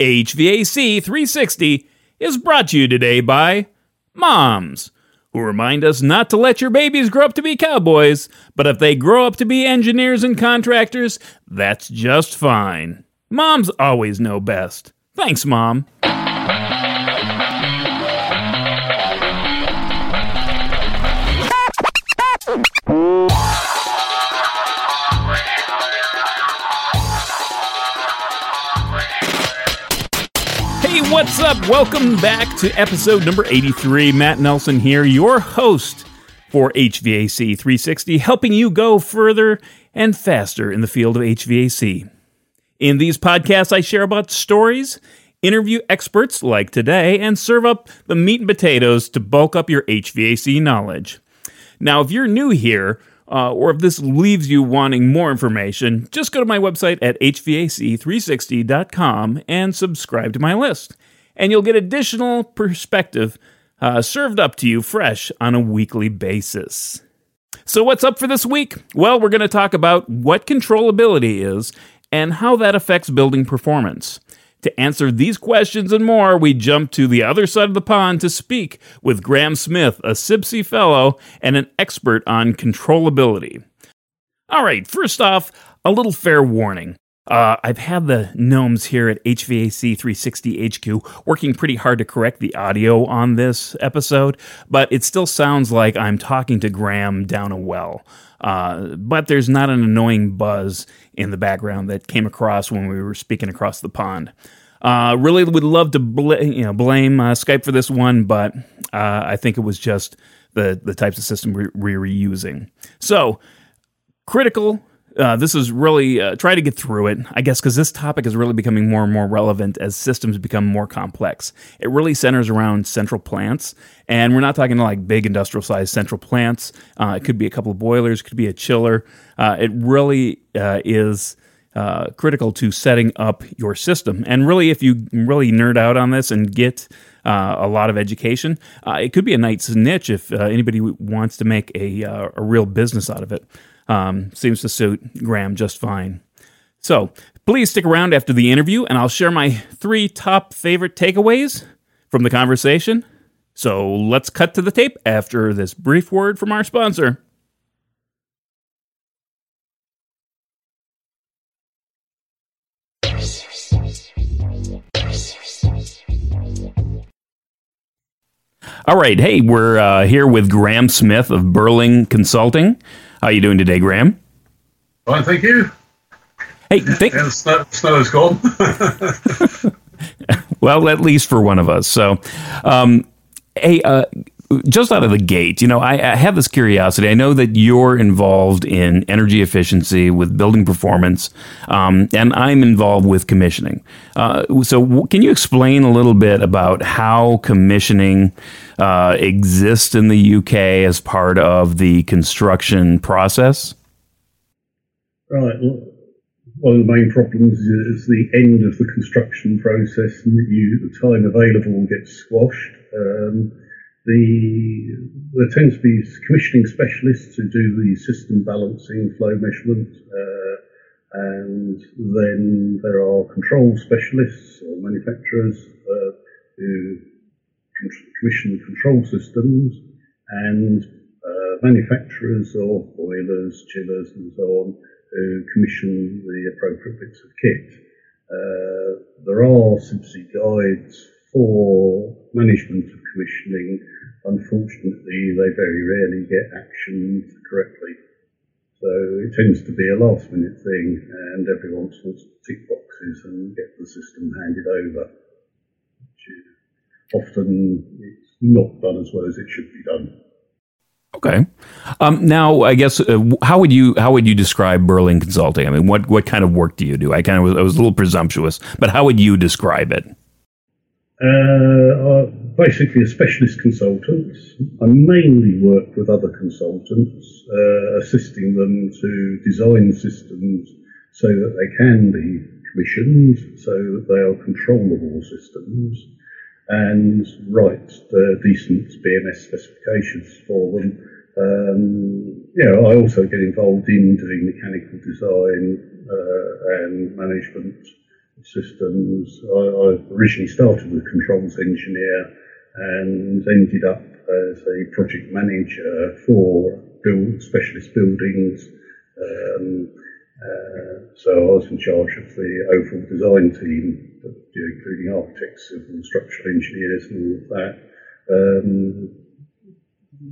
HVAC 360 is brought to you today by moms, who remind us not to let your babies grow up to be cowboys, but if they grow up to be engineers and contractors, that's just fine. Moms always know best. Thanks, Mom. What's up? Welcome back to episode number 83. Matt Nelson here, your host for HVAC 360, helping you go further and faster in the field of HVAC. In these podcasts, I share about stories, interview experts like today, and serve up the meat and potatoes to bulk up your HVAC knowledge. Now, if you're new here, uh, or if this leaves you wanting more information, just go to my website at hvac360.com and subscribe to my list. And you'll get additional perspective uh, served up to you fresh on a weekly basis. So, what's up for this week? Well, we're going to talk about what controllability is and how that affects building performance. To answer these questions and more, we jump to the other side of the pond to speak with Graham Smith, a CIBSE fellow and an expert on controllability. All right, first off, a little fair warning. Uh, I've had the gnomes here at HVAC 360 HQ working pretty hard to correct the audio on this episode, but it still sounds like I'm talking to Graham down a well. Uh, but there's not an annoying buzz in the background that came across when we were speaking across the pond. Uh, really would love to bl- you know, blame uh, Skype for this one, but uh, I think it was just the, the types of system we we're using. So, critical uh, this is really uh, try to get through it, I guess, because this topic is really becoming more and more relevant as systems become more complex. It really centers around central plants, and we're not talking like big industrial sized central plants. Uh, it could be a couple of boilers, could be a chiller. Uh, it really uh, is. Uh, critical to setting up your system. And really, if you really nerd out on this and get uh, a lot of education, uh, it could be a nice niche if anybody wants to make a, a real business out of it. Um, seems to suit Graham just fine. So please stick around after the interview, and I'll share my three top favorite takeaways from the conversation. So let's cut to the tape after this brief word from our sponsor. All right, hey, we're uh, here with Graham Smith of Birling Consulting. How are you doing today, Graham? Fine, thank you. Hey, think- yeah, snow, snow's gone. well, at least for one of us. So, um, hey, uh, just out of the gate, you know, I, I, have this curiosity. I know that you're involved in energy efficiency with building performance, um, and I'm involved with commissioning. Uh, so, w- can you explain a little bit about how commissioning uh, exists in the UK as part of the construction process? Right. Well, one of the main problems is the end of the construction process, and you the time available gets squashed. Um, the, there tend to be commissioning specialists who do the system balancing, flow measurement, uh, and then there are control specialists or manufacturers uh, who commission the control systems, and uh, manufacturers of boilers, chillers, and so on who commission the appropriate bits of kit. Uh, there are CIBSE guides for management of commissioning unfortunately, they very rarely get actioned correctly. So it tends to be a last minute thing, and everyone wants to tick boxes and get the system handed over. Which often it's not done as well as it should be done. Okay. Um, now, I guess uh, how would you how would you describe Birling Consulting? I mean, what what kind of work do you do? I kind of was, I was a little presumptuous, but how would you describe it? Uh, basically a specialist consultant. I mainly work with other consultants, uh, assisting them to design systems so that they can be commissioned, so that they are controllable systems, and write uh, decent BMS specifications for them. Um, I also get involved in doing mechanical design uh, and management systems. I, I originally started as a controls engineer and ended up as a project manager for build specialist buildings. Um, uh, so I was in charge of the overall design team, including architects, civil structural engineers, and all of that. Um,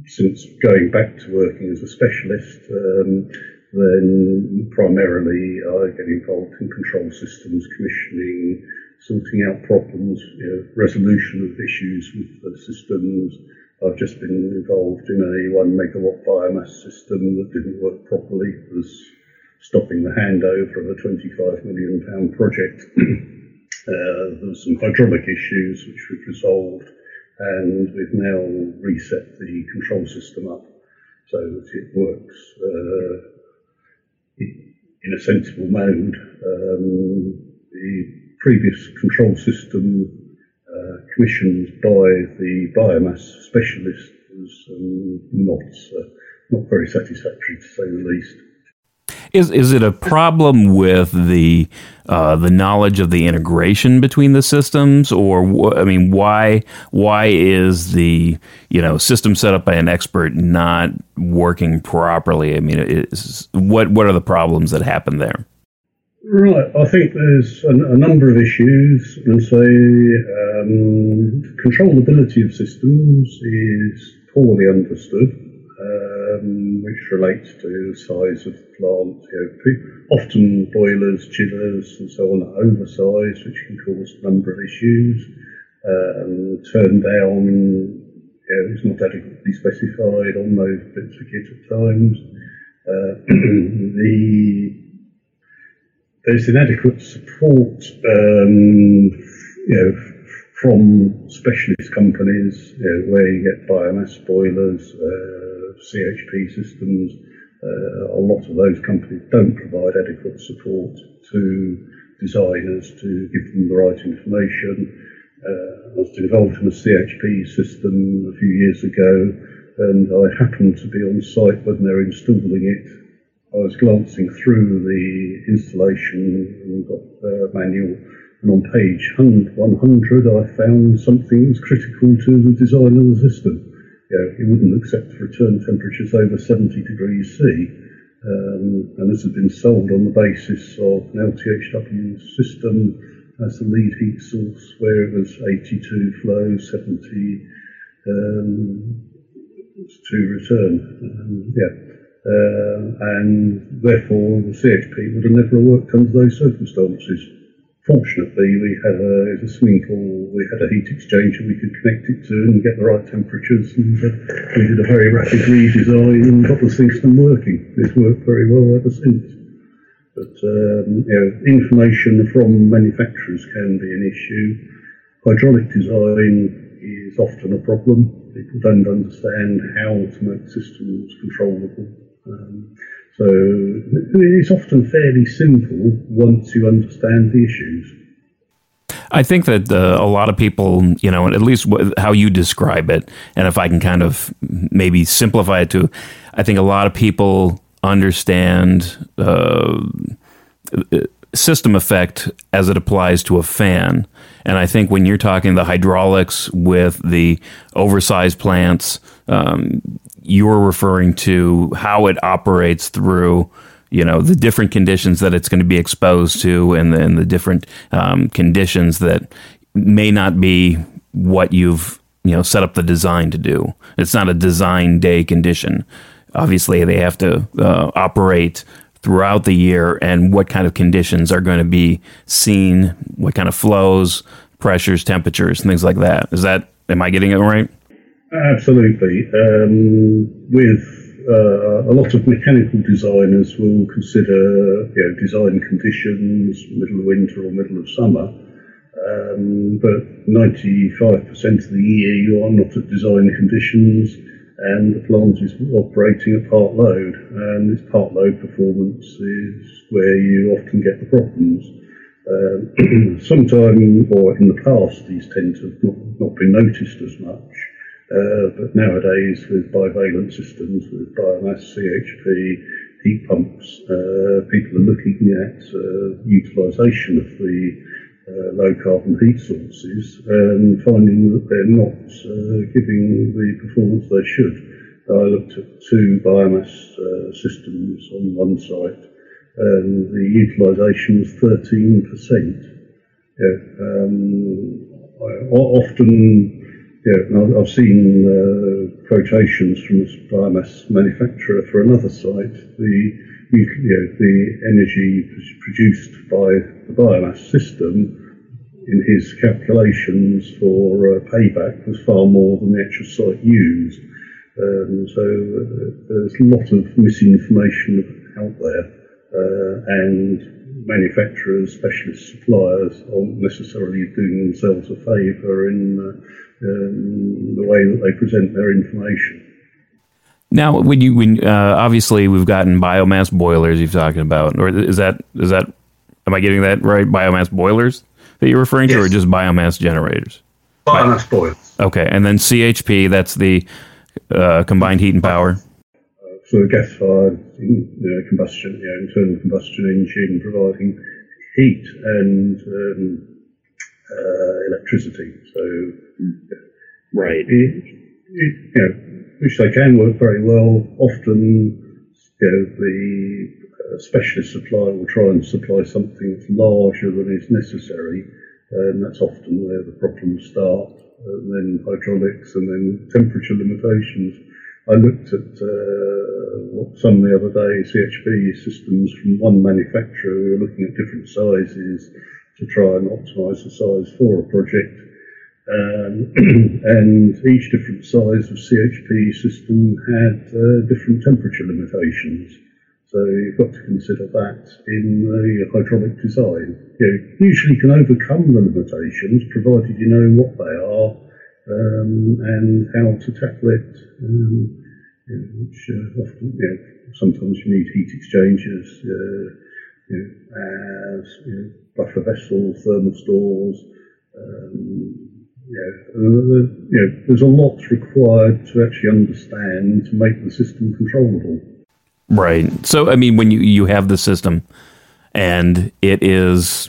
since going back to working as a specialist, um, then primarily I get involved in control systems, commissioning, sorting out problems, you know, resolution of issues with the systems. I've just been involved in a one megawatt biomass system that didn't work properly. It was stopping the handover of a 25 million pound project. uh, there was some hydraulic issues which we've resolved, and we've now reset the control system up so that it works uh, in a sensible mode. Um, the previous control system uh, commissioned by the biomass specialist was um, not uh, not very satisfactory to say the least. Is is it a problem with the uh, the knowledge of the integration between the systems, or wh- I mean, why why is the you know system set up by an expert not working properly? I mean, is, what what are the problems that happen there? Right, I think there's a, a number of issues, and say um, controllability of systems is poorly understood um, which relates to size of the plant. You know, often boilers, chillers, and so on are oversized, which can cause a number of issues. Um, turn down you know, is not adequately specified on those bits of kit at times. Uh, the there's inadequate support, um, you know, from specialist companies, you know, where you get biomass boilers, uh, CHP systems. Uh, a lot of those companies don't provide adequate support to designers to give them the right information. Uh, I was involved in a CHP system a few years ago, and I happened to be on site when they're installing it. I was glancing through the installation and got the manual, and on page 100 I found something that was critical to the design of the system you know, it wouldn't accept return temperatures over 70 degrees C. Um, and this had been sold on the basis of an LTHW system as the lead heat source, where it was 82 flow, 70 um, to return. Um, yeah. Uh, and therefore, the CHP would have never worked under those circumstances. Fortunately, we had a, a swimming pool, we had a heat exchanger we could connect it to and get the right temperatures. And uh, we did a very rapid redesign and got the system working. It's worked very well ever since. But um, you know, information from manufacturers can be an issue. Hydraulic design is often a problem. People don't understand how to make systems controllable. Um, so it's often fairly simple once you understand the issues. I think that uh, a lot of people, you know, at least how you describe it, and if I can kind of maybe simplify it to, I think a lot of people understand uh, system effect as it applies to a fan. And I think when you're talking the hydraulics with the oversized plants, um, you're referring to how it operates through you know the different conditions that it's going to be exposed to and then the different um, conditions that may not be what you've you know set up the design to do it's not a design day condition obviously they have to uh, operate throughout the year and what kind of conditions are going to be seen what kind of flows pressures temperatures things like that is that am i getting it right Absolutely. Um, with uh, a lot of mechanical designers will consider you know, design conditions, middle of winter or middle of summer. Um, but 95% of the year you are not at design conditions and the plant is operating at part load and this part load performance is where you often get the problems. Um, sometime or in the past these tend to have not, not been noticed as much. Uh, but nowadays, with bivalent systems, with biomass, CHP, heat pumps, uh, people are looking at uh, utilisation of the uh, low carbon heat sources and finding that they're not uh, giving the performance they should. I looked at two biomass uh, systems on one site and the utilisation was 13%. Yeah, um, often yeah, I've seen uh, quotations from a biomass manufacturer for another site. The you know, the energy produced by the biomass system in his calculations for uh, payback was far more than the actual site used. Um, so uh, there's a lot of misinformation out there, uh, and manufacturers, specialist suppliers aren't necessarily doing themselves a favour in uh, um, the way that they present their information. Now, when you when uh, obviously we've gotten biomass boilers you're talking about, or is that is that am I getting that right? Biomass boilers that you're referring yes. to, or just biomass generators? Biomass boilers. Okay, and then CHP, that's the uh, combined heat and power. Uh, so gas-fired you know, combustion, you know, internal combustion engine providing heat and um, uh, electricity. So, right. It, it, you know, which they can work very well. Often, you know, the uh, specialist supplier will try and supply something larger than is necessary, and that's often where the problems start. And then hydraulics, and then temperature limitations. I looked at uh, some the other day CHP systems from one manufacturer who are looking at different sizes to try and optimise the size for a project um, and each different size of CHP system had uh, different temperature limitations. So you've got to consider that in the hydraulic design. You usually can overcome the limitations provided you know what they are um, and how to tackle it. Um, you know, which uh, often, you know, sometimes you need heat exchangers, uh, you know, as you know, buffer vessels, thermal stores. Um, yeah, uh, yeah, there's a lot required to actually understand to make the system controllable. Right. So, I mean, when you, you have the system and it is,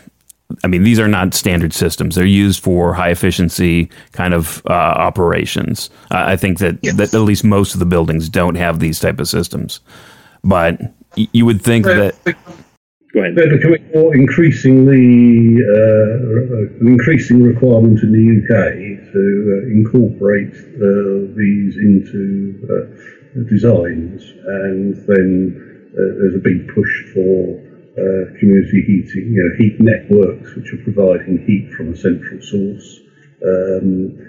I mean, these are not standard systems. They're used for high efficiency kind of uh, operations. Uh, I think that, yes. that at least most of the buildings don't have these type of systems. But you would think that Go ahead. They're becoming more increasingly uh, an increasing requirement in the UK to uh, incorporate uh, these into uh, designs, and then uh, there's a big push for uh, community heating, you know, heat networks which are providing heat from a central source. Um,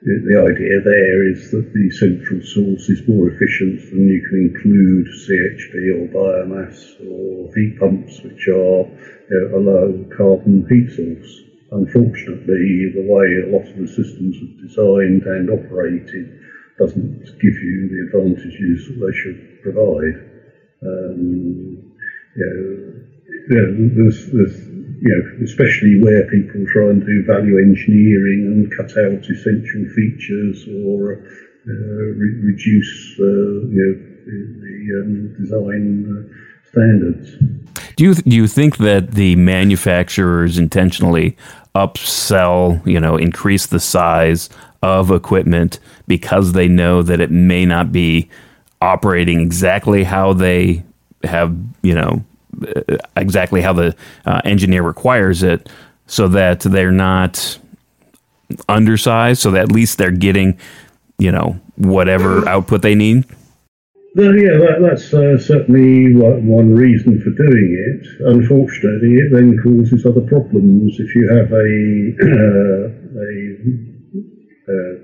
the idea there is that the central source is more efficient than you can include CHP or biomass or heat pumps, which are you know, a low carbon heat source. Unfortunately, the way a lot of the systems are designed and operated doesn't give you the advantages that they should provide. Um, you know, you there's, there's you know, especially where people try and do value engineering and cut out essential features or uh, re- reduce, uh, you know, the, um, design uh, standards. Do you do you think that the manufacturers intentionally upsell, you know, increase the size of equipment because they know that it may not be operating exactly how they have, you know, exactly how the uh, engineer requires it so that they're not undersized so that at least they're getting you know whatever output they need well, yeah, that, that's uh, certainly one reason for doing it. Unfortunately, it then causes other problems. If you have a, uh, a uh,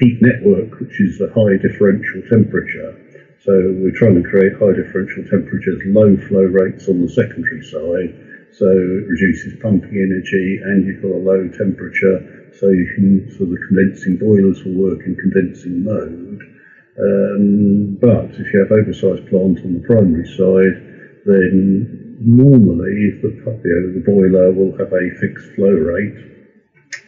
heat network, which is a high differential temperature, so we're trying to create high differential temperatures, low flow rates on the secondary side, so it reduces pumping energy and you've got a low temperature, so you can so the condensing boilers will work in condensing mode. Um, but if you have oversized plant on the primary side, then normally the, you know, the boiler will have a fixed flow rate.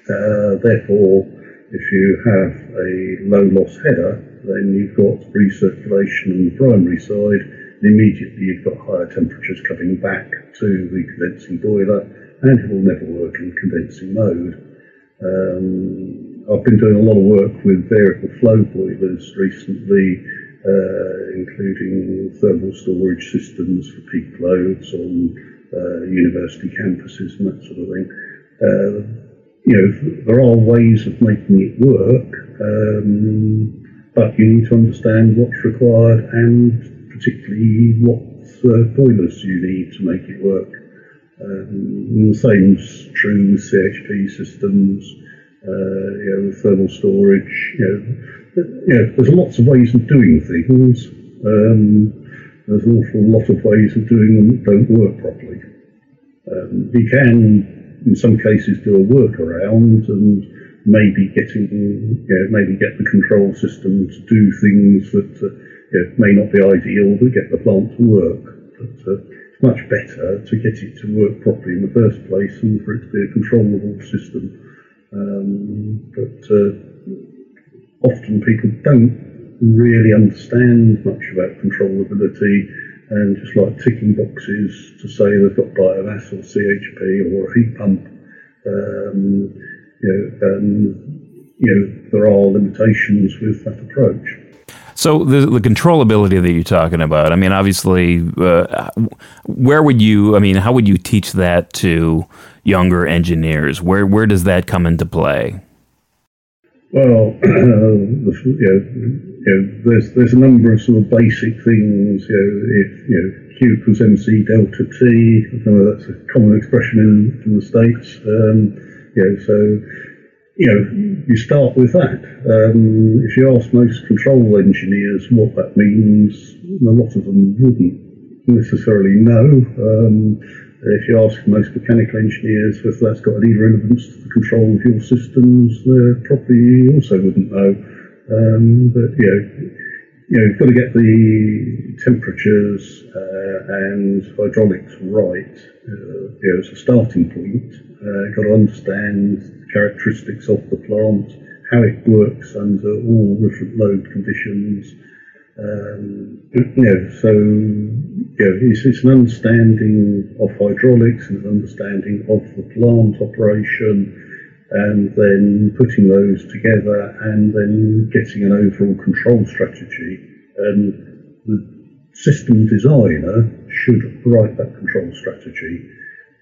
Uh, therefore, if you have a low loss header, then you've got recirculation on the primary side, and immediately you've got higher temperatures coming back to the condensing boiler, and it will never work in condensing mode. Um, I've been doing a lot of work with variable flow boilers recently, uh, including thermal storage systems for peak loads on uh, university campuses and that sort of thing. Uh, you know, there are ways of making it work, um, but you need to understand what's required and particularly what uh, boilers you need to make it work. Um, the same's true with CHP systems, uh, you know, with thermal storage. You know, you know, there's lots of ways of doing things. Um, there's an awful lot of ways of doing them that don't work properly. Um, you can, in some cases, do a workaround and maybe getting, you know, maybe get the control system to do things that uh, you know, may not be ideal, but get the plant to work. But uh, it's much better to get it to work properly in the first place and for it to be a controllable system. Um, but uh, often people don't really understand much about controllability and just like ticking boxes to say they've got biomass or CHP or a heat pump. Um, you know, and you know there are limitations with that approach. So the, the controllability that you're talking about, I mean, obviously, uh, where would you? I mean, how would you teach that to younger engineers? Where where does that come into play? Well, you know, there's there's a number of sort of basic things. You know, if you know Q equals MC delta T, I know that's a common expression in, in the states. Um, you know, so you know, you start with that. Um, if you ask most control engineers what that means, a lot of them wouldn't necessarily know. Um, if you ask most mechanical engineers if that's got any relevance to the control of your systems, they probably also wouldn't know. Um, but you know, you know, you've got to get the temperatures uh, and hydraulics right. Uh, you know, as a starting point. Uh, got to understand the characteristics of the plant, how it works under all different load conditions. Um, so know, it's, it's, an understanding of hydraulics and an understanding of the plant operation, and then putting those together and then getting an overall control strategy. And the system designer should write that control strategy.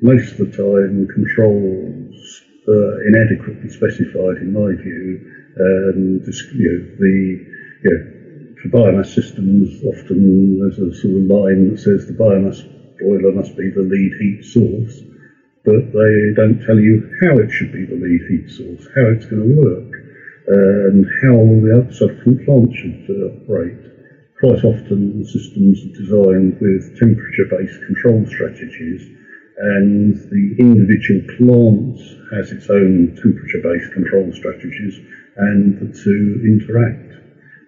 Most of the time, controls uh, inadequately specified, in my view. Um, you know, the you know, for biomass systems, often there's a sort of line that says the biomass boiler must be the lead heat source, but they don't tell you how it should be the lead heat source, how it's going to work, uh, and how the subsequent plant should uh, operate. Quite often, the systems are designed with temperature-based control strategies and the individual plant has its own temperature-based control strategies, and the two interact.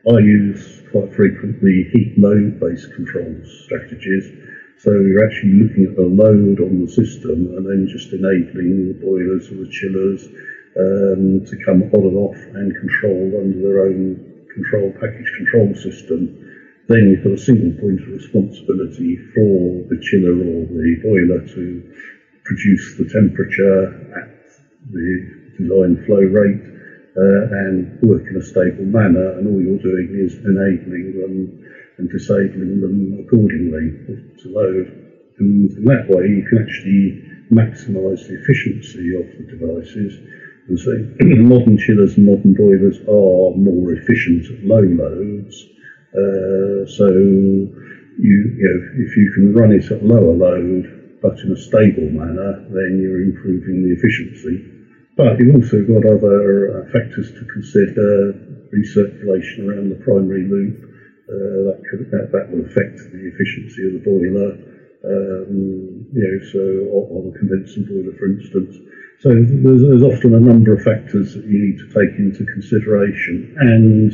I use quite frequently heat load-based control strategies, so you're actually looking at the load on the system and then just enabling the boilers or the chillers um, to come on and off and control under their own control package control system. Then you've got a single point of responsibility for the chiller or the boiler to produce the temperature at the design flow rate uh, and work in a stable manner, and all you're doing is enabling them and disabling them accordingly to load. And in that way, you can actually maximize the efficiency of the devices. And so modern chillers and modern boilers are more efficient at low loads uh, so you, you know, if you can run it at lower load but in a stable manner, then you're improving the efficiency. But you've also got other uh, factors to consider, recirculation around the primary loop, uh, that, could, that, that will affect the efficiency of the boiler. Um, you know, so on a condensing boiler, for instance. So there's, there's often a number of factors that you need to take into consideration, and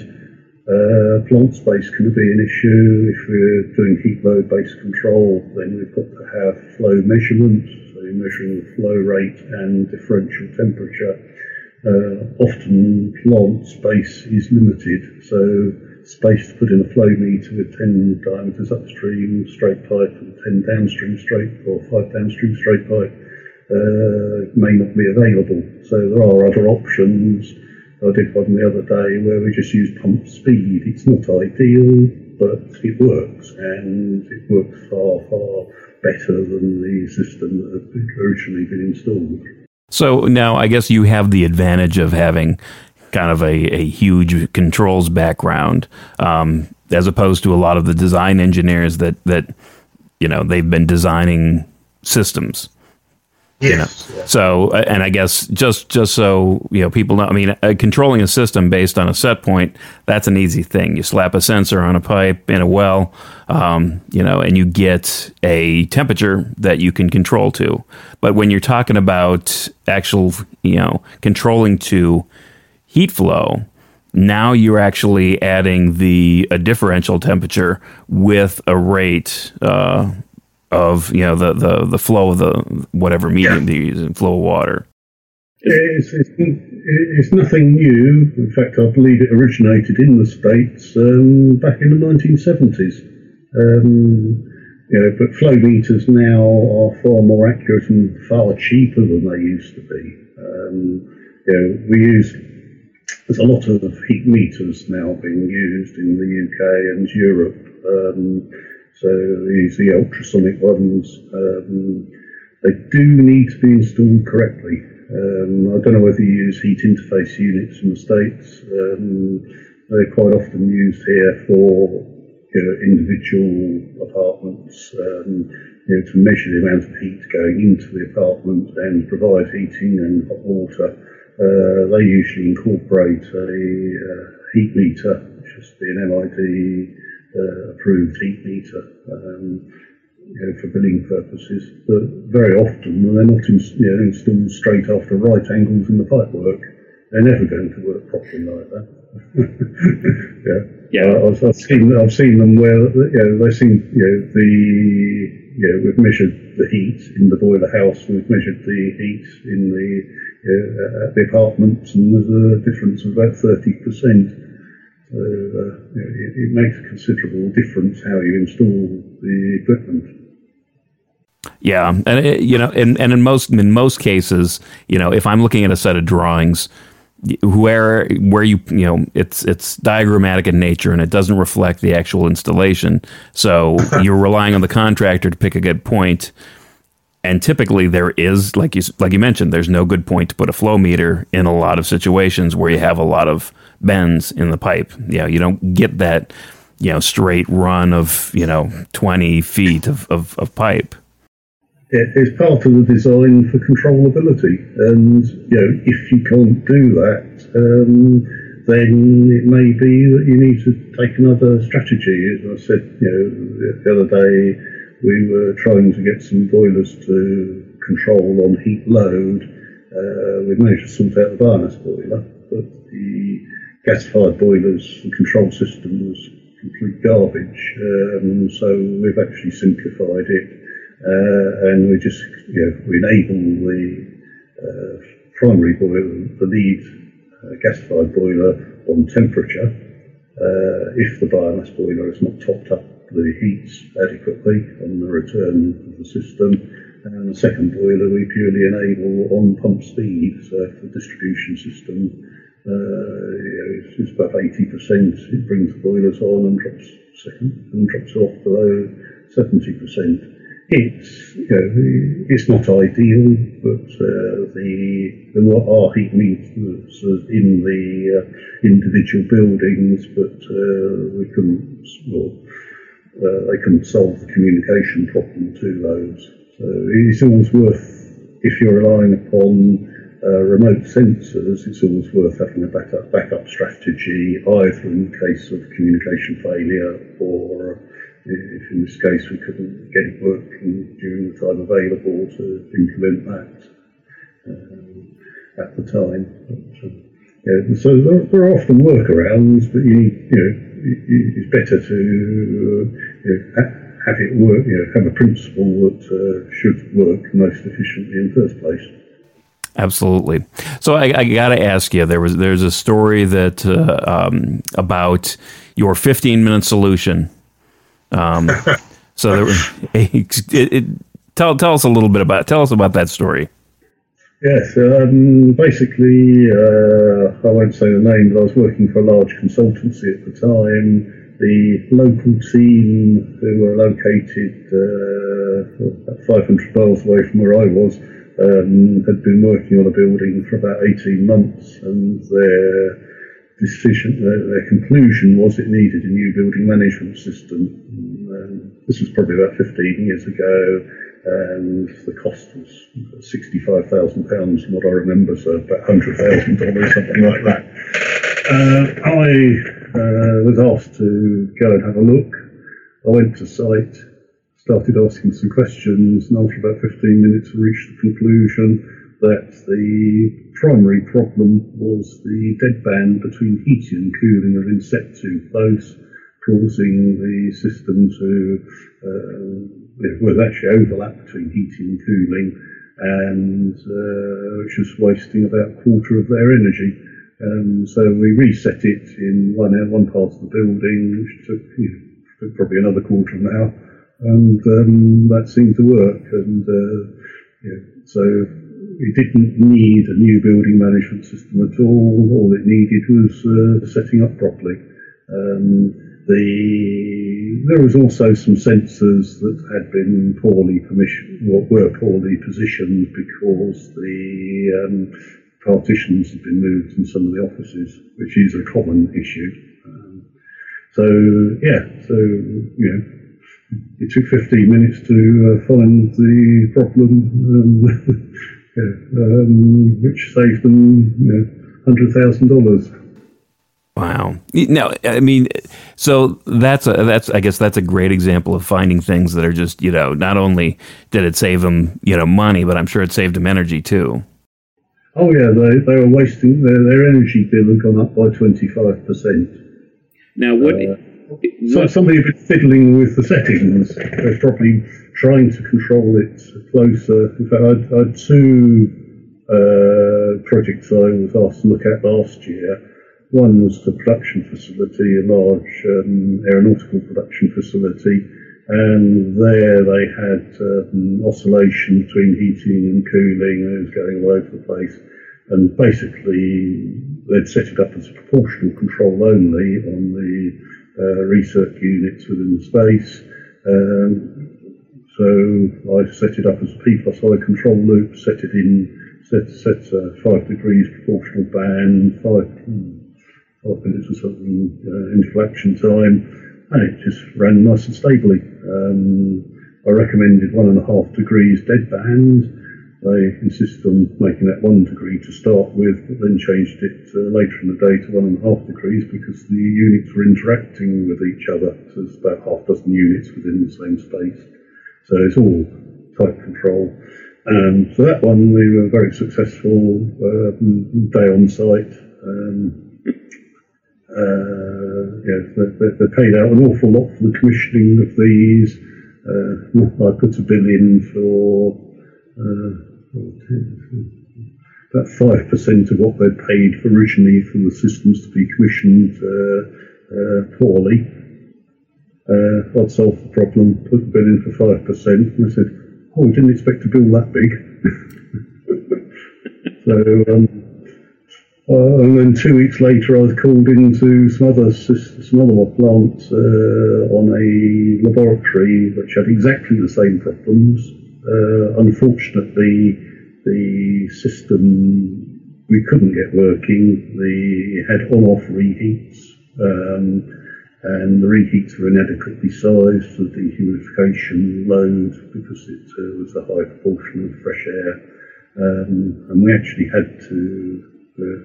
uh, plant space can be an issue. If we're doing heat load based control, then we've got to have flow measurements, measuring the flow rate and differential temperature. Uh, often plant space is limited, so space to put in a flow meter with 10 diameters upstream straight pipe and 10 downstream straight or 5 downstream straight pipe uh, may not be available. So there are other options. I did one the other day where we just use pump speed. It's not ideal, but it works, and it works far, far better than the system that had originally been installed. So now I guess you have the advantage of having kind of a, a huge controls background, um, as opposed to a lot of the design engineers that, that you know they've been designing systems. Yes. You know? So, uh, and I guess just just so you know, people know. I mean, uh, controlling a system based on a set point that's an easy thing. You slap a sensor on a pipe in a well, um, you know, and you get a temperature that you can control to. But when you're talking about actual, you know, controlling to heat flow, now you're actually adding the a differential temperature with a rate. Uh, of you know the the, the flow of the whatever medium yeah. you're using, flow of water. It's, it's, it's, nothing new. In fact, I believe it originated in the States um, back in the 1970s. Um, you know, but flow meters now are far more accurate and far cheaper than they used to be. Um, you know, we use there's a lot of heat meters now being used in the UK and Europe. Um, so these the ultrasonic ones. Um, they do need to be installed correctly. Um, I don't know whether you use heat interface units in the States. Um, they're quite often used here for you know, individual apartments um, you know, to measure the amount of heat going into the apartment and provide heating and hot water. Uh, they usually incorporate a uh, heat meter, which is the MID approved heat meter um, you know, for billing purposes. But very often they're not in, you know, installed straight after right angles in the pipework. They're never going to work properly like that. yeah, yeah. Uh, I've, I've, seen I've seen them where you know they seem you know the you know we've measured the heat in the boiler house, we've measured the heat in the you know, uh, the apartments, and there's a difference of about thirty percent. Uh, it, it makes a considerable difference how you install the equipment. Yeah, and it, you know, and, and in most in most cases, you know, if I'm looking at a set of drawings, where where you you know it's it's diagrammatic in nature and it doesn't reflect the actual installation, so you're relying on the contractor to pick a good point. And typically, there is like you like you mentioned, there's no good point to put a flow meter in a lot of situations where you have a lot of bends in the pipe. You know, you don't get that, you know, straight run of, you know, 20 feet of, of, of pipe. It's part of the design for controllability. And, you know, if you can't do that, um, then it may be that you need to take another strategy. As I said, you know, the other day we were trying to get some boilers to control on heat load. Uh, we managed to sort out the Barnes boiler, but the gas-fired boilers, the control system was complete garbage. Um, so we've actually simplified it, uh, and we just you know we enable the uh, primary boiler, the lead uh, gas-fired boiler on temperature. Uh, if the biomass boiler is not topped up the heat adequately on the return of the system, and the second boiler we purely enable on pump speed. So if the distribution system uh, it's, about 80%. It brings the boilers on and drops second and drops off below 70%. It's you know, it's not ideal, but uh, the there are heat meters in the uh, individual buildings, but uh, we can well, uh, they can solve the communication problem to those. So it's always worth if you're relying upon uh, remote sensors, it's always worth having a backup, backup strategy, either in case of communication failure or if in this case we couldn't get it working during the time available to implement that um, at the time. But, uh, yeah, so there, there, are often workarounds, but you, you know, it's better to uh, you know, have it work, you know, have a principle that uh, should work most efficiently in the first place. Absolutely. So I, I got to ask you. There was there's a story that uh, um, about your 15 minute solution. Um, so there, it, it, Tell tell us a little bit about tell us about that story. Yes, um, basically, uh, I won't say the name, but I was working for a large consultancy at the time. The local team, who were located uh, 500 miles away from where I was, um, had been working on a building for about 18 months, and their decision, their, their conclusion was it needed a new building management system. Um, this was probably about 15 years ago and the cost was sixty-five thousand pounds, from what I remember, so about hundred thousand dollars, something like that. Uh, I uh, was asked to go and have a look. I went to site, started asking some questions, and after about fifteen minutes, I reached the conclusion that the primary problem was the deadband between heating and cooling of been set too close, causing the system to uh, was actually overlap between heating and cooling, and uh, which was wasting about a quarter of their energy. Um, so we reset it in one one part of the building, which took, you know, took probably another quarter of an hour, and um, that seemed to work. And uh, so it didn't need a new building management system at all. All it needed was uh, setting up properly. Um, the, there was also some sensors that had been poorly permission, were poorly positioned because the um, partitions had been moved in some of the offices, which is a common issue. Um, so yeah, so you know, it took 15 minutes to uh, find the problem, um, yeah, um, which saved them you know, hundred thousand dollars. Wow. No, I mean, so that's a that's I guess that's a great example of finding things that are just you know not only did it save them you know money, but I'm sure it saved them energy too. Oh yeah, they they were wasting their their energy bill had gone up by twenty five percent. Now what? Uh, so somebody had been fiddling with the settings. They were probably trying to control it closer. In fact, I had, two uh, projects I was asked to look at last year one was the production facility, a large um, aeronautical production facility, and there they had um, oscillation between heating and cooling, and it was going all over the place. And basically, they'd set it up as a proportional control only on the uh, recirc units within the space. Um, so I set it up as a P plus I control loop, set it in, set, set uh, five degrees proportional band, five, often it's a something uh, inflection time, and it just ran nice and stably. Um, I recommended one and a half degrees deadband. They insisted on making that one degree to start with, but then changed it uh, later in the day to one and a half degrees because the units were interacting with each other. So there's about half a dozen units within the same space. So it's all tight control. Um, so that one we were very successful um, day on site. Um, uh, yeah, they, they, paid out an awful lot for the commissioning of these. Uh, I put a bill in for uh, about five percent of what they paid originally for the systems to be commissioned uh, uh, poorly. Uh, I'd solved the problem, put the bill in for five percent, and I said, "Oh, we didn't expect a bill that big." so. Um, uh, and then two weeks later, I was called into some other some other plant uh, on a laboratory which had exactly the same problems. Uh, unfortunately, the system we couldn't get working. The had on-off reheats, um, and the reheats were inadequately sized for the dehumidification load because it uh, was a high proportion of fresh air, um, and we actually had to uh,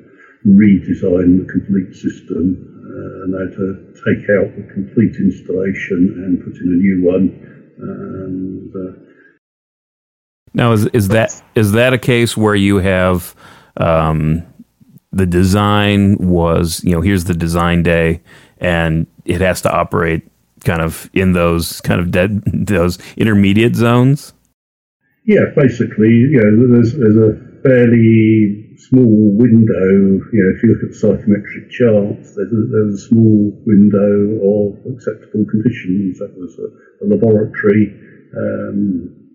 redesign the complete system uh, and had to take out the complete installation and put in a new one. And, uh, now, is is that is that a case where you have um, the design was you know here's the design day and it has to operate kind of in those kind of dead those intermediate zones? Yeah, basically, you know, there's there's a fairly small window, you know, if you look at psychrometric charts, there's a, there's a small window of acceptable conditions. That was a, a laboratory. Um,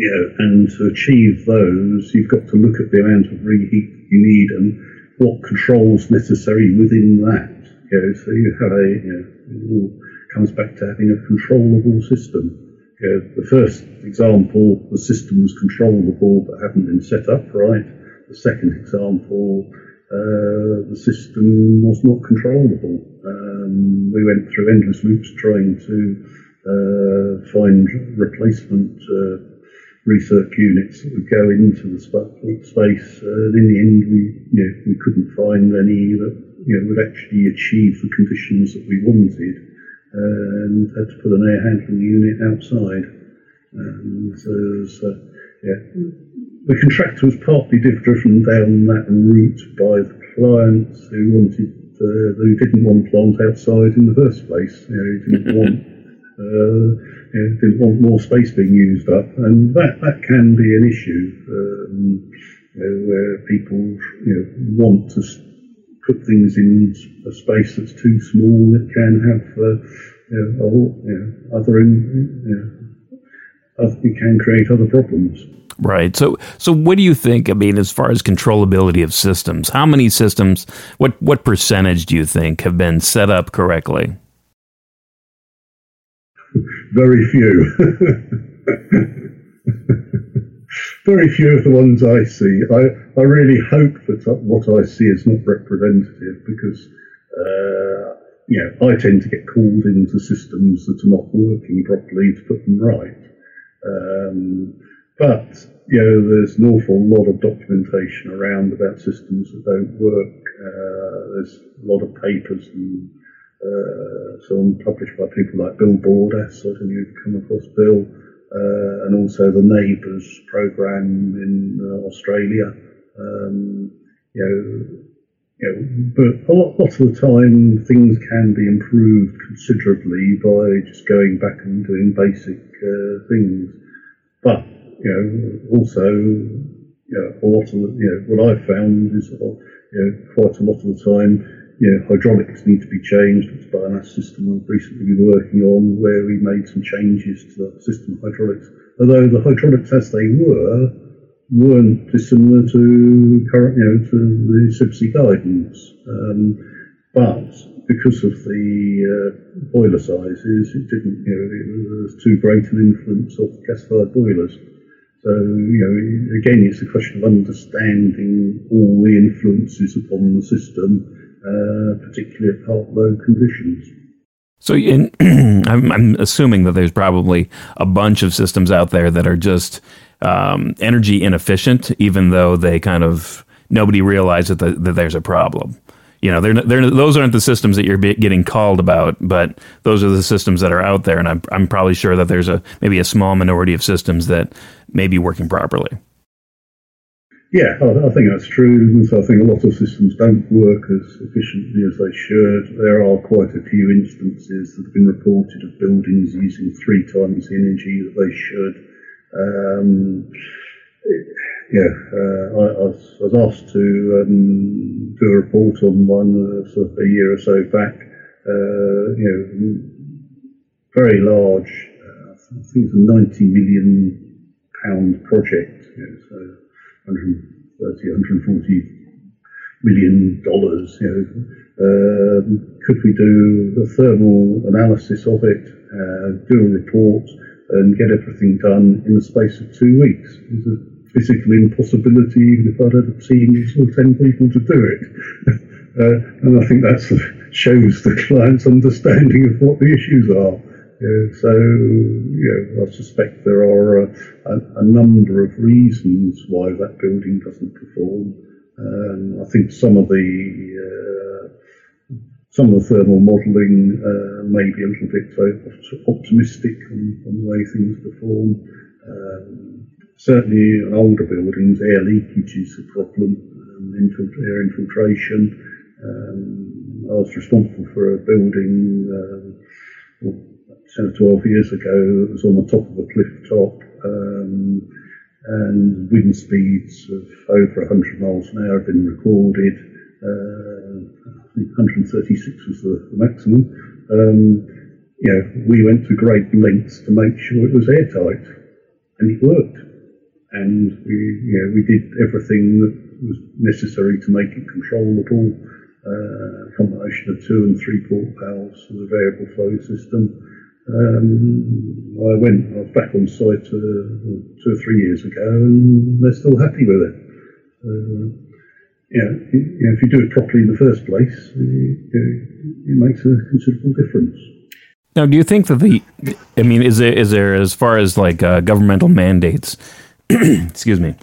you know, and to achieve those, you've got to look at the amount of reheat you need and what controls necessary within that. You know, so you have a, you know, it all comes back to having a controllable system. You know, the first example, the system was controllable but hadn't been set up right. The second example, uh, the system was not controllable. Um, we went through endless loops trying to uh, find replacement uh, research units that would go into the space. Uh, and in the end, we you know, we couldn't find any that you know would actually achieve the conditions that we wanted, and had to put an air handling unit outside. And so, so yeah, the contractor was partly driven down that route by the clients who wanted uh, who didn't want plant outside in the first place. You know, didn't want. Uh, you know, didn't want more space being used up, and that, that can be an issue um, you know, where people you know, want to put things in a space that's too small that can have uh, you know, know, other it can create other problems. Right. So, so what do you think? I mean, as far as controllability of systems, how many systems? What what percentage do you think have been set up correctly? very few. very few of the ones I see. I, I really hope that what I see is not representative because, uh, you know, I tend to get called into systems that are not working properly to put them right. Um, but, you know, there's an awful lot of documentation around about systems that don't work. Uh, there's a lot of papers and uh, some published by people like Bill know if you've come across Bill, uh, and also the NABERS program in uh, Australia. Um, you know, you know, but a lot, lot of the time things can be improved considerably by just going back and doing basic uh, things. But you know, also, you know, a lot of the, you know, what I've found is, you know, quite a lot of the time you know, hydraulics need to be changed. It's a biomass system I've recently been working on where we made some changes to the system hydraulics. Although the hydraulics as they were weren't dissimilar to current, you know, to the CIBSE guidance. Um, but because of the uh, boiler sizes, it didn't, you know, it was too great an influence of gas-fired boilers. So, you know, again, it's a question of understanding all the influences upon the system particularly at part load conditions. So, in, I'm, I'm, assuming that there's probably a bunch of systems out there that are just um, energy inefficient, even though they kind of nobody realizes that, that there's a problem. You know, they're, they're, those aren't the systems that you're getting called about, but those are the systems that are out there, and I'm, I'm probably sure that there's a maybe a small minority of systems that may be working properly. Yeah, I, I think that's true. So I think a lot of systems don't work as efficiently as they should. There are quite a few instances that have been reported of buildings using three times the energy that they should. Um, yeah, uh, I, I, was, I, was, asked to um, do a report on one uh, sort of a year or so back. Uh, you know, very large. Uh, I think it's a 90 million pound project. You know, so 130, 140 million dollars. You know, um, could we do a thermal analysis of it, uh, do a report, and get everything done in the space of two weeks? It's a physical impossibility, even if I'd had a team of 10 people to do it. uh, and I think that shows the client's understanding of what the issues are. Yeah, so yeah, I suspect there are a, a, a, number of reasons why that building doesn't perform. Um, I think some of the uh, some of the thermal modelling uh, may be a little bit optimistic on, on the way things perform. Um, certainly, in older buildings, air leakage is a problem, um, infilt- air infiltration. Um, I was responsible for a building. Um, 10 or 12 years ago it was on the top of a cliff top um, and wind speeds of over 100 miles an hour have been recorded. Uh, I think 136 was the, the maximum. Um, you know, we went to great lengths to make sure it was airtight, and it worked. and we, you know, we did everything that was necessary to make it controllable. Uh, a combination of two and three port valves for the variable flow system. Um, I went, I was back on site uh, two or three years ago, and they're still happy with it. Uh, yeah, you know, if you do it properly in the first place, it, it makes a considerable difference. Now, do you think that the, I mean, is there, is there as far as like uh, governmental mandates, excuse me,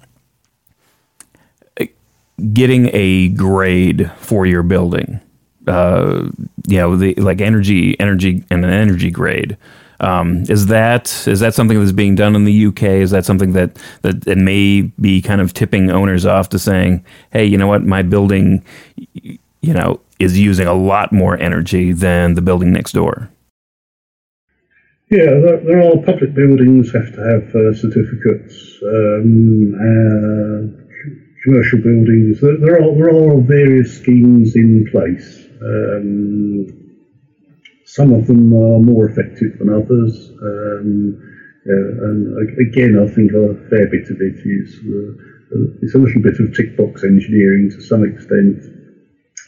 getting a grade for your building, uh, you know, the like energy, energy, and an energy grade. Um, is that is that something that's being done in the UK? Is that something that that it may be kind of tipping owners off to saying, "Hey, you know what, my building, you know, is using a lot more energy than the building next door." Yeah, there, are public buildings have to have uh, certificates. Um, uh, commercial buildings, there, are there are various schemes in place. Um, some of them are more effective than others. Um, yeah, and again, I think a fair bit of it is uh, it's a little bit of tick box engineering to some extent.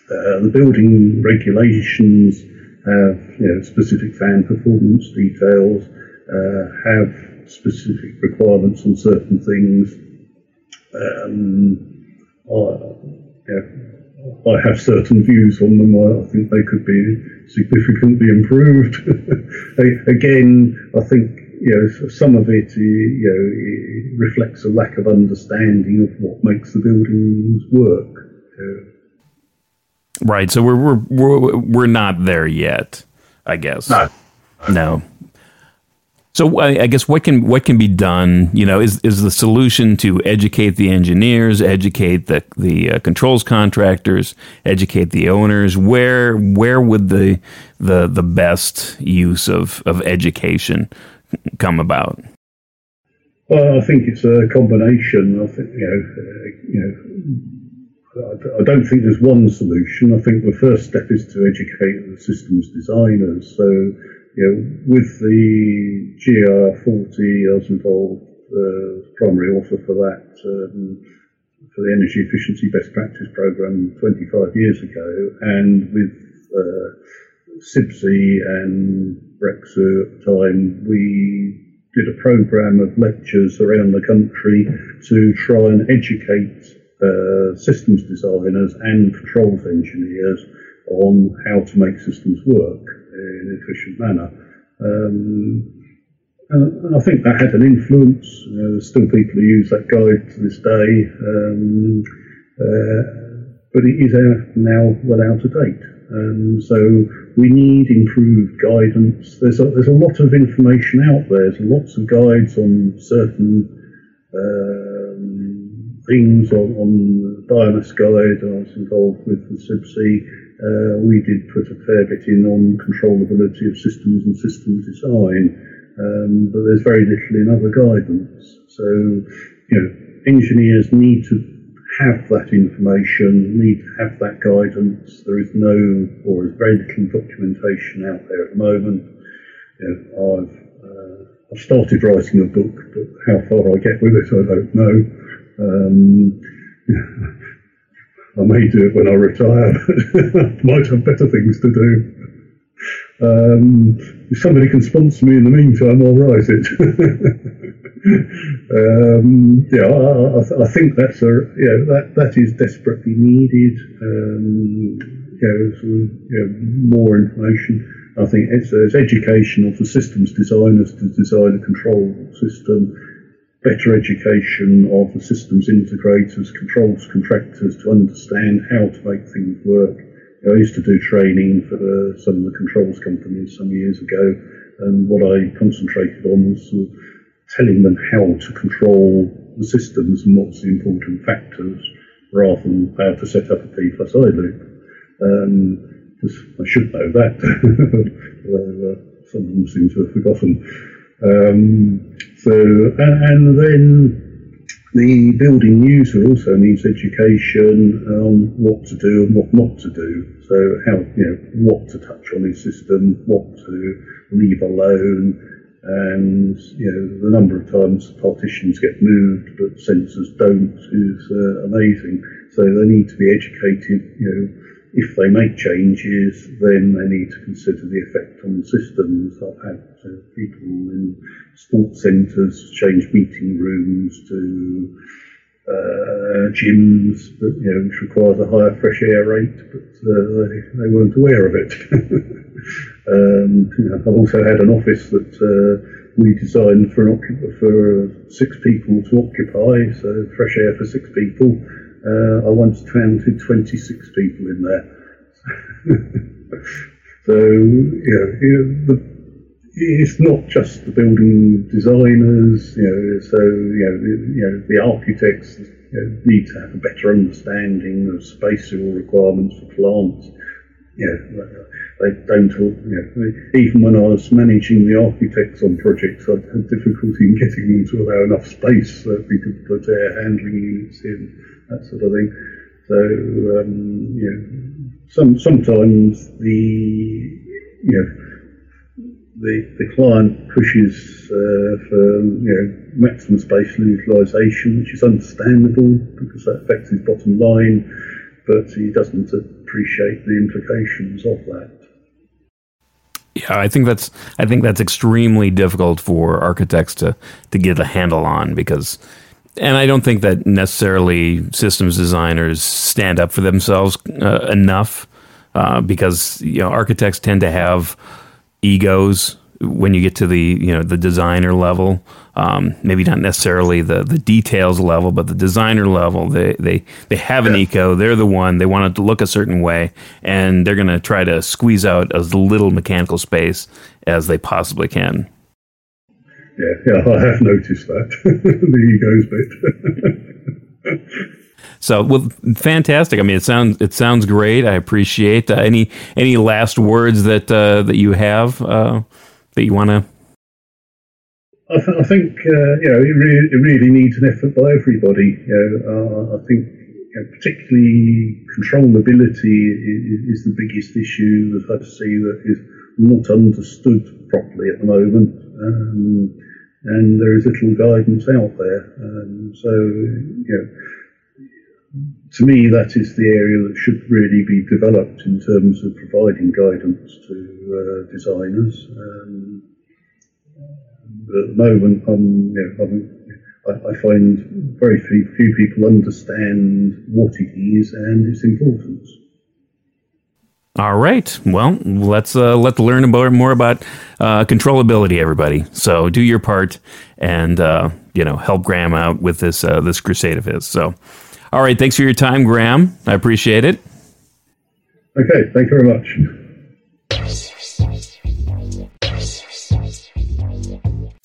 Uh, the building regulations have you know, specific fan performance details, uh, have specific requirements on certain things. Um, I, yeah, I have certain views on them. I think they could be significantly improved. Again, I think you know some of it you know it reflects a lack of understanding of what makes the buildings work. Right. So we're we're we're we're not there yet. I guess. No. No. So I guess what can what can be done? You know, is is the solution to educate the engineers, educate the the uh, controls contractors, educate the owners? Where where would the the the best use of of education come about? Well, I think it's a combination. I think you know, uh, you know I don't think there's one solution. I think the first step is to educate the systems designers. So, you know, with the GR40, I was involved uh, primary author for that, um, for the Energy Efficiency Best Practice Programme 25 years ago, and with uh, and BRECSU at the time, we did a programme of lectures around the country to try and educate uh, systems designers and controls engineers on how to make systems work in an efficient manner. Um, and I think that had an influence. Uh, there's still people who use that guide to this day, um, uh, but it is now well out of date. Um, so we need improved guidance. There's a, there's a lot of information out there. There's lots of guides on certain um, things on, on the biomass guide. I was involved with the CIBSE. Uh, we did put a fair bit in on controllability of systems and system design, um, but there's very little in other guidance. So, you know, engineers need to have that information, need to have that guidance. There is no, or is very little documentation out there at the moment. You know, I've uh, I've started writing a book, but how far I get with it, I don't know. Um, I may do it when I retire, might have better things to do. Um, if somebody can sponsor me in the meantime, I'll write it. um, yeah, I, I, I, think that's a yeah that that is desperately needed. Um, you know, of, you know, more information. I think it's, it's education of the systems designers to design a control system better education of the systems integrators, controls contractors to understand how to make things work. I used to do training for the, some of the controls companies some years ago, and what I concentrated on was sort of telling them how to control the systems and what's the important factors, rather than how to set up a P plus I loop. Um, I should know that, uh, some of them seem to have forgotten. Um, so, and then the building user also needs education on what to do and what not to do. So, how you know what to touch on his system, what to leave alone, and you know the number of times partitions get moved but sensors don't is uh, amazing. So they need to be educated. You know, if they make changes, then they need to consider the effect on systems. I've had uh, people in sports centres change meeting rooms to uh, gyms, but, you know, which requires a higher fresh air rate, but uh, they, they, weren't aware of it. um, you know, I've also had an office that uh, we designed for an for six people to occupy, so fresh air for six people. Uh, I once counted 26 people in there. so, you know, you know the, it's not just the building designers, you know, so, you know, the, you know, the architects you know, need to have a better understanding of spatial requirements for plants. You know, they don't, you know, even when I was managing the architects on projects, I had difficulty in getting them to allow enough space so that we could put air handling units in, that sort of thing. So, um, you know, some, sometimes the, you know, the, the client pushes uh, for you know maximum spatial utilisation, which is understandable because that affects his bottom line, but he doesn't appreciate the implications of that. Yeah, I think that's I think that's extremely difficult for architects to to get a handle on because and I don't think that necessarily systems designers stand up for themselves uh, enough uh, because you know architects tend to have egos when you get to the you know the designer level. Um, maybe not necessarily the the details level, but the designer level. They they they have an eco. They're the one. They want it to look a certain way, and they're going to try to squeeze out as little mechanical space as they possibly can. Yeah, yeah, I have noticed that the egos bit. So, well, fantastic. I mean, it sounds it sounds great. I appreciate uh, any any last words that uh, that you have uh, that you want to. I, th- I, think uh, you know it really, it really, needs an effort by everybody. You know, uh, I think you know, particularly controllability is, is, the biggest issue that I see that is not understood properly at the moment. Um, and there is little guidance out there. Um, so, you know, to me, that is the area that should really be developed in terms of providing guidance to uh, designers. Um, at the moment, I'm, you know, i I, find very few, few people understand what it is and its importance. All right. Well, let's uh, let's learn about more about uh, controllability, everybody. So do your part, and uh, you know help Graham out with this uh, this crusade of his. So. All right. Thanks for your time, Graham. I appreciate it. Okay. Thank you very much.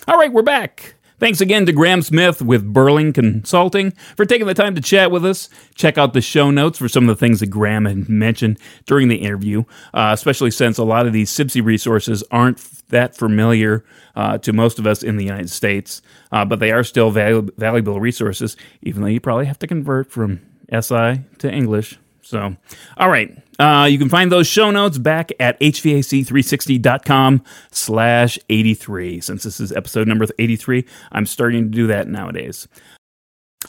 All right. We're back. Thanks again to Graham Smith with Birling Consulting for taking the time to chat with us. Check out the show notes for some of the things that Graham had mentioned during the interview, uh, especially since a lot of these CPSI resources aren't that familiar uh, to most of us in the United States, uh, but they are still valu- valuable resources, even though you probably have to convert from SI to English. So, all right. Uh, you can find those show notes back at hvac360.com slash 83. Since this is episode number 83, I'm starting to do that nowadays.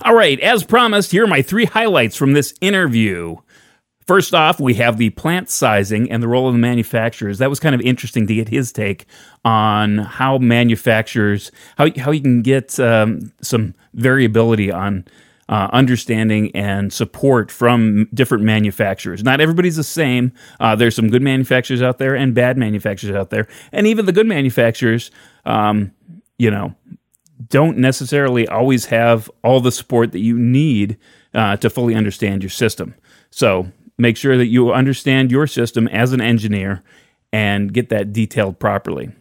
All right, as promised, here are my three highlights from this interview. First off, we have the plant sizing and the role of the manufacturers. That was kind of interesting to get his take on how manufacturers, how, how you can get um, some variability on uh, understanding and support from different manufacturers. Not everybody's the same. Uh, there's some good manufacturers out there and bad manufacturers out there, and even the good manufacturers, um, you know, don't necessarily always have all the support that you need uh, to fully understand your system. So make sure that you understand your system as an engineer and get that detailed properly.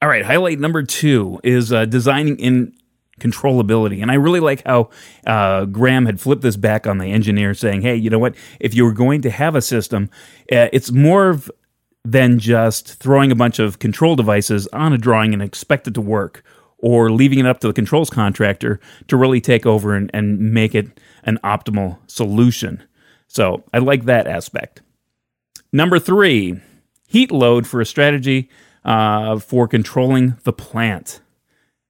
All right, highlight number two is uh, designing in controllability. And I really like how uh, Graham had flipped this back on the engineer, saying, hey, you know what? If you were going to have a system, uh, it's more of than just throwing a bunch of control devices on a drawing and expect it to work, or leaving it up to the controls contractor to really take over and, and make it an optimal solution. So I like that aspect. Number three, heat load for a strategy uh, for controlling the plant.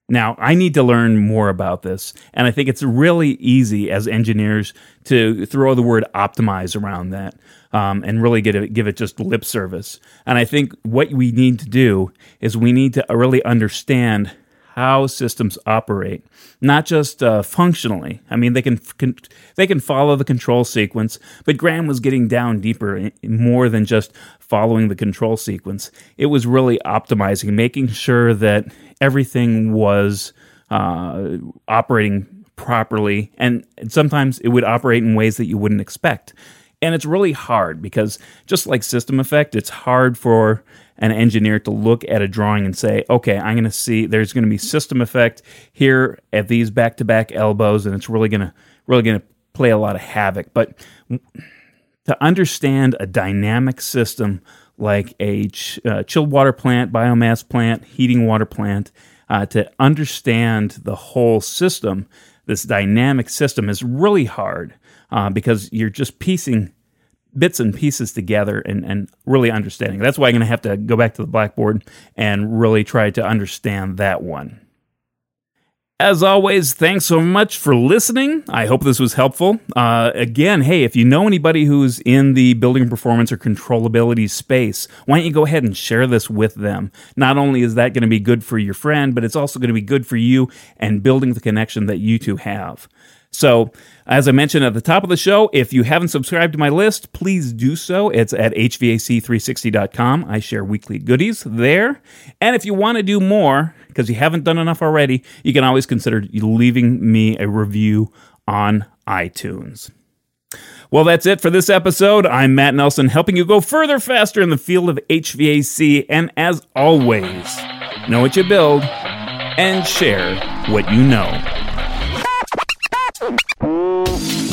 Now, I need to learn more about this, and I think it's really easy as engineers to throw the word optimize around that um, and really get it, give it just lip service. And I think what we need to do is we need to really understand how systems operate, not just uh, functionally. I mean, they can, can, they can follow the control sequence, but Graham was getting down deeper, more than just following the control sequence. It was really optimizing, making sure that everything was uh, operating properly, and, sometimes it would operate in ways that you wouldn't expect. And it's really hard because just like System Effect, it's hard for an engineer to look at a drawing and say, okay, I'm going to see there's going to be system effect here at these back to back elbows, and it's really going to really going to play a lot of havoc. But to understand a dynamic system like a ch- uh, chilled water plant, biomass plant, heating water plant, uh, to understand the whole system, this dynamic system is really hard uh, because you're just piecing bits and pieces together and, and really understanding. That's why I'm going to have to go back to the blackboard and really try to understand that one. As always, thanks so much for listening. I hope this was helpful. Uh, again, hey, if you know anybody who's in the building performance or controllability space, why don't you go ahead and share this with them? Not only is that going to be good for your friend, but it's also going to be good for you and building the connection that you two have. So, as I mentioned at the top of the show, if you haven't subscribed to my list, please do so. It's at HVAC360.com. I share weekly goodies there. And if you want to do more, because you haven't done enough already, you can always consider leaving me a review on iTunes. Well, that's it for this episode. I'm Matt Nelson, helping you go further faster in the field of HVAC. And as always, know what you build and share what you know. Música